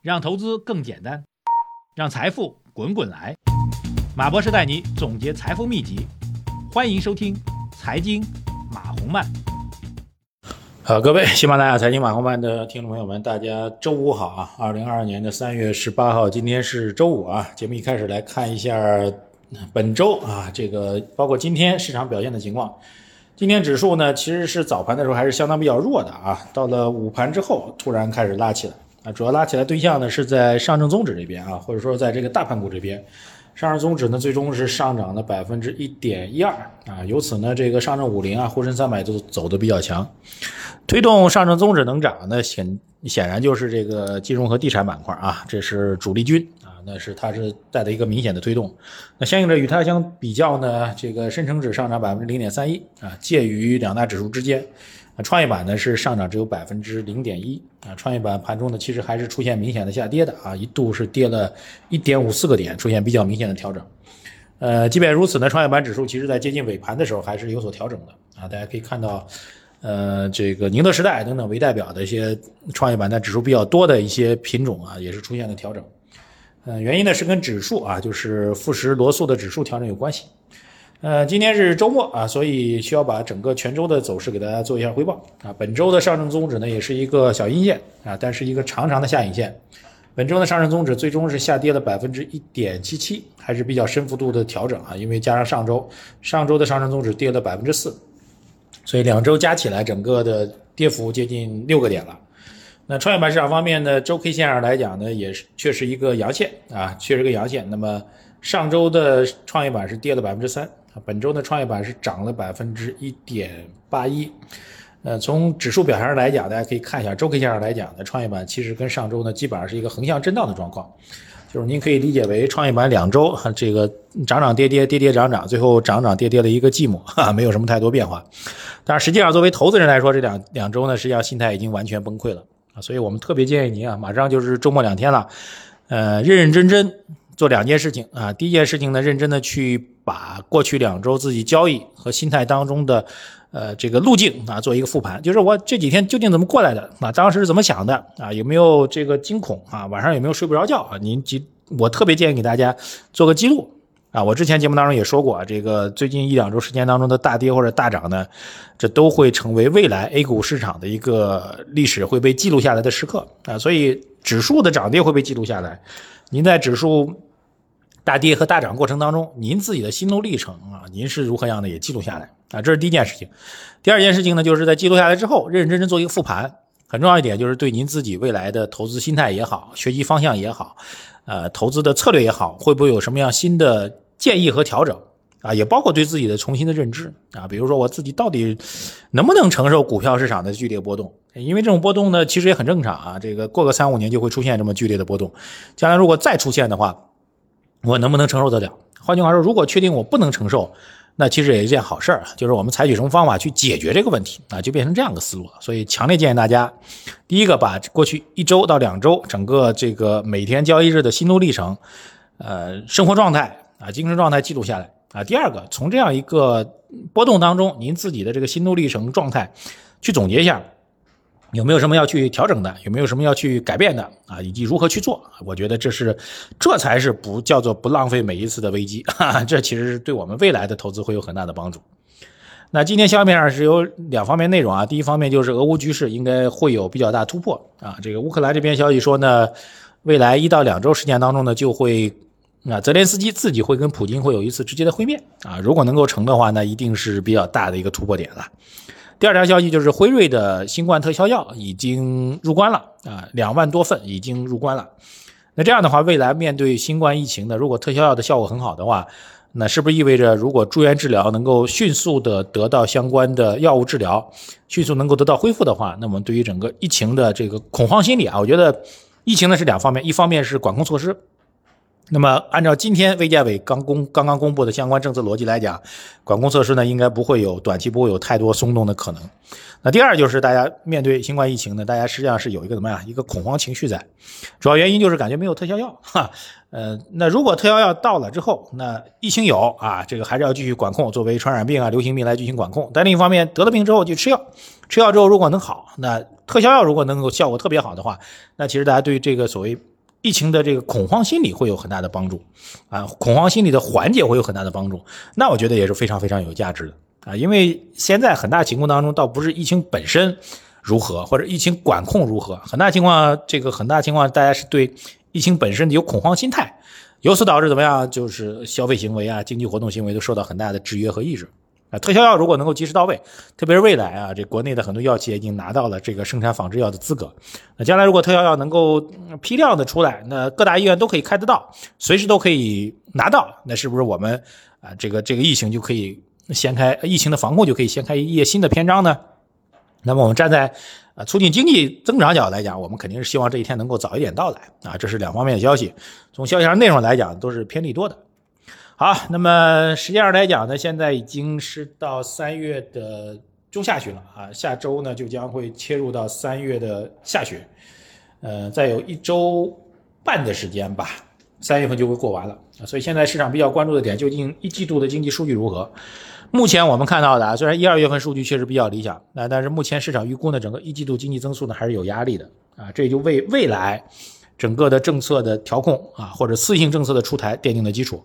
让投资更简单，让财富滚滚来。马博士带你总结财富秘籍，欢迎收听《财经马红漫》。好，各位喜马拉雅财经马红漫的听众朋友们，大家周五好啊！二零二二年的三月十八号，今天是周五啊。节目一开始来看一下本周啊，这个包括今天市场表现的情况。今天指数呢，其实是早盘的时候还是相当比较弱的啊，到了午盘之后突然开始拉起来。啊，主要拉起来对象呢是在上证综指这边啊，或者说在这个大盘股这边，上证综指呢最终是上涨了百分之一点一二啊，由此呢这个上证五零啊、沪深三百都走的比较强，推动上证综指能涨，那显显然就是这个金融和地产板块啊，这是主力军，那是它是带的一个明显的推动，那相应的与它相比较呢，这个深成指上涨百分之零点三一啊，介于两大指数之间。创业板呢是上涨只有百分之零点一啊，创业板盘中呢其实还是出现明显的下跌的啊，一度是跌了一点五四个点，出现比较明显的调整。呃，即便如此呢，创业板指数其实在接近尾盘的时候还是有所调整的啊，大家可以看到，呃，这个宁德时代等等为代表的一些创业板的指数比较多的一些品种啊，也是出现了调整。呃，原因呢是跟指数啊，就是富时罗素的指数调整有关系。呃，今天是周末啊，所以需要把整个全周的走势给大家做一下汇报啊。本周的上证综指呢，也是一个小阴线啊，但是一个长长的下影线。本周的上证综指最终是下跌了百分之一点七七，还是比较深幅度的调整啊。因为加上上周，上周的上证综指跌了百分之四，所以两周加起来整个的跌幅接近六个点了。那创业板市场方面呢，周 K 线上来讲呢，也是确实一个阳线啊，确实个阳线。那么上周的创业板是跌了百分之三。本周的创业板是涨了百分之一点八一，呃，从指数表现上来讲，大家可以看一下周 K 线上来讲呢，创业板其实跟上周呢基本上是一个横向震荡的状况，就是您可以理解为创业板两周这个涨涨跌跌跌跌涨涨，最后涨涨跌跌的一个寂寞，哈，没有什么太多变化。但实际上作为投资人来说，这两两周呢实际上心态已经完全崩溃了所以我们特别建议您啊，马上就是周末两天了，呃，认认真真。做两件事情啊，第一件事情呢，认真的去把过去两周自己交易和心态当中的，呃，这个路径啊，做一个复盘，就是我这几天究竟怎么过来的啊，当时是怎么想的啊，有没有这个惊恐啊，晚上有没有睡不着觉啊？您记，我特别建议给大家做个记录啊，我之前节目当中也说过啊，这个最近一两周时间当中的大跌或者大涨呢，这都会成为未来 A 股市场的一个历史会被记录下来的时刻啊，所以指数的涨跌会被记录下来，您在指数。大跌和大涨过程当中，您自己的心路历程啊，您是如何样的也记录下来啊，这是第一件事情。第二件事情呢，就是在记录下来之后，认认真真做一个复盘。很重要一点就是对您自己未来的投资心态也好，学习方向也好，呃，投资的策略也好，会不会有什么样新的建议和调整啊？也包括对自己的重新的认知啊，比如说我自己到底能不能承受股票市场的剧烈波动？因为这种波动呢，其实也很正常啊。这个过个三五年就会出现这么剧烈的波动，将来如果再出现的话。我能不能承受得了？换句话说，如果确定我不能承受，那其实也是一件好事儿，就是我们采取什么方法去解决这个问题啊，就变成这样的思路了。所以强烈建议大家，第一个把过去一周到两周整个这个每天交易日的心路历程、呃生活状态啊、精神状态记录下来啊。第二个，从这样一个波动当中，您自己的这个心路历程状态去总结一下。有没有什么要去调整的？有没有什么要去改变的啊？以及如何去做？我觉得这是，这才是不叫做不浪费每一次的危机。哈哈这其实是对我们未来的投资会有很大的帮助。那今天消息面上是有两方面内容啊。第一方面就是俄乌局势应该会有比较大突破啊。这个乌克兰这边消息说呢，未来一到两周时间当中呢，就会那泽连斯基自己会跟普京会有一次直接的会面啊。如果能够成的话，那一定是比较大的一个突破点了。第二条消息就是辉瑞的新冠特效药已经入关了啊，两万多份已经入关了。那这样的话，未来面对新冠疫情的，如果特效药的效果很好的话，那是不是意味着如果住院治疗能够迅速的得到相关的药物治疗，迅速能够得到恢复的话，那么对于整个疫情的这个恐慌心理啊，我觉得疫情呢是两方面，一方面是管控措施那么，按照今天卫健委刚公刚刚公布的相关政策逻辑来讲，管控措施呢，应该不会有短期不会有太多松动的可能。那第二就是大家面对新冠疫情呢，大家实际上是有一个怎么样一个恐慌情绪在，主要原因就是感觉没有特效药 哈。呃，那如果特效药到了之后，那疫情有啊，这个还是要继续管控，作为传染病啊、流行病来进行管控。但另一方面，得了病之后就吃药，吃药之后如果能好，那特效药如果能够效果特别好的话，那其实大家对这个所谓。疫情的这个恐慌心理会有很大的帮助，啊，恐慌心理的缓解会有很大的帮助，那我觉得也是非常非常有价值的啊，因为现在很大情况当中倒不是疫情本身如何，或者疫情管控如何，很大情况这个很大情况大家是对疫情本身有恐慌心态，由此导致怎么样，就是消费行为啊、经济活动行为都受到很大的制约和抑制。啊，特效药如果能够及时到位，特别是未来啊，这国内的很多药企已经拿到了这个生产仿制药的资格。那将来如果特效药能够批量的出来，那各大医院都可以开得到，随时都可以拿到，那是不是我们啊这个这个疫情就可以掀开疫情的防控就可以掀开一页新的篇章呢？那么我们站在啊促进经济增长角度来讲，我们肯定是希望这一天能够早一点到来啊，这是两方面的消息。从消息上内容来讲，都是偏利多的。好，那么实际上来讲呢，现在已经是到三月的中下旬了啊，下周呢就将会切入到三月的下旬，呃，再有一周半的时间吧，三月份就会过完了啊。所以现在市场比较关注的点，究竟一季度的经济数据如何？目前我们看到的啊，虽然一二月份数据确实比较理想，那但是目前市场预估呢，整个一季度经济增速呢还是有压力的啊，这也就为未来整个的政策的调控啊，或者次性政策的出台奠定了基础。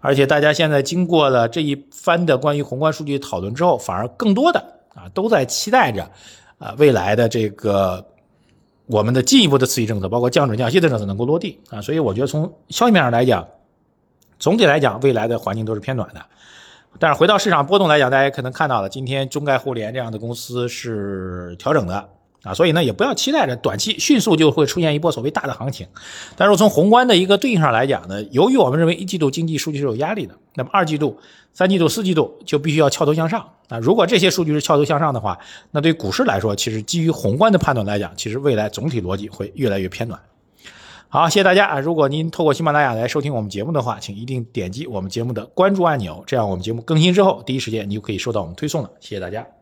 而且大家现在经过了这一番的关于宏观数据讨论之后，反而更多的啊都在期待着啊未来的这个我们的进一步的刺激政策，包括降准降息的政策能够落地啊。所以我觉得从消息面上来讲，总体来讲未来的环境都是偏暖的。但是回到市场波动来讲，大家可能看到了，今天中概互联这样的公司是调整的。啊，所以呢，也不要期待着短期迅速就会出现一波所谓大的行情。但是从宏观的一个对应上来讲呢，由于我们认为一季度经济数据是有压力的，那么二季度、三季度、四季度就必须要翘头向上。啊，如果这些数据是翘头向上的话，那对股市来说，其实基于宏观的判断来讲，其实未来总体逻辑会越来越偏暖。好，谢谢大家啊！如果您透过喜马拉雅来收听我们节目的话，请一定点击我们节目的关注按钮，这样我们节目更新之后，第一时间你就可以收到我们推送了。谢谢大家。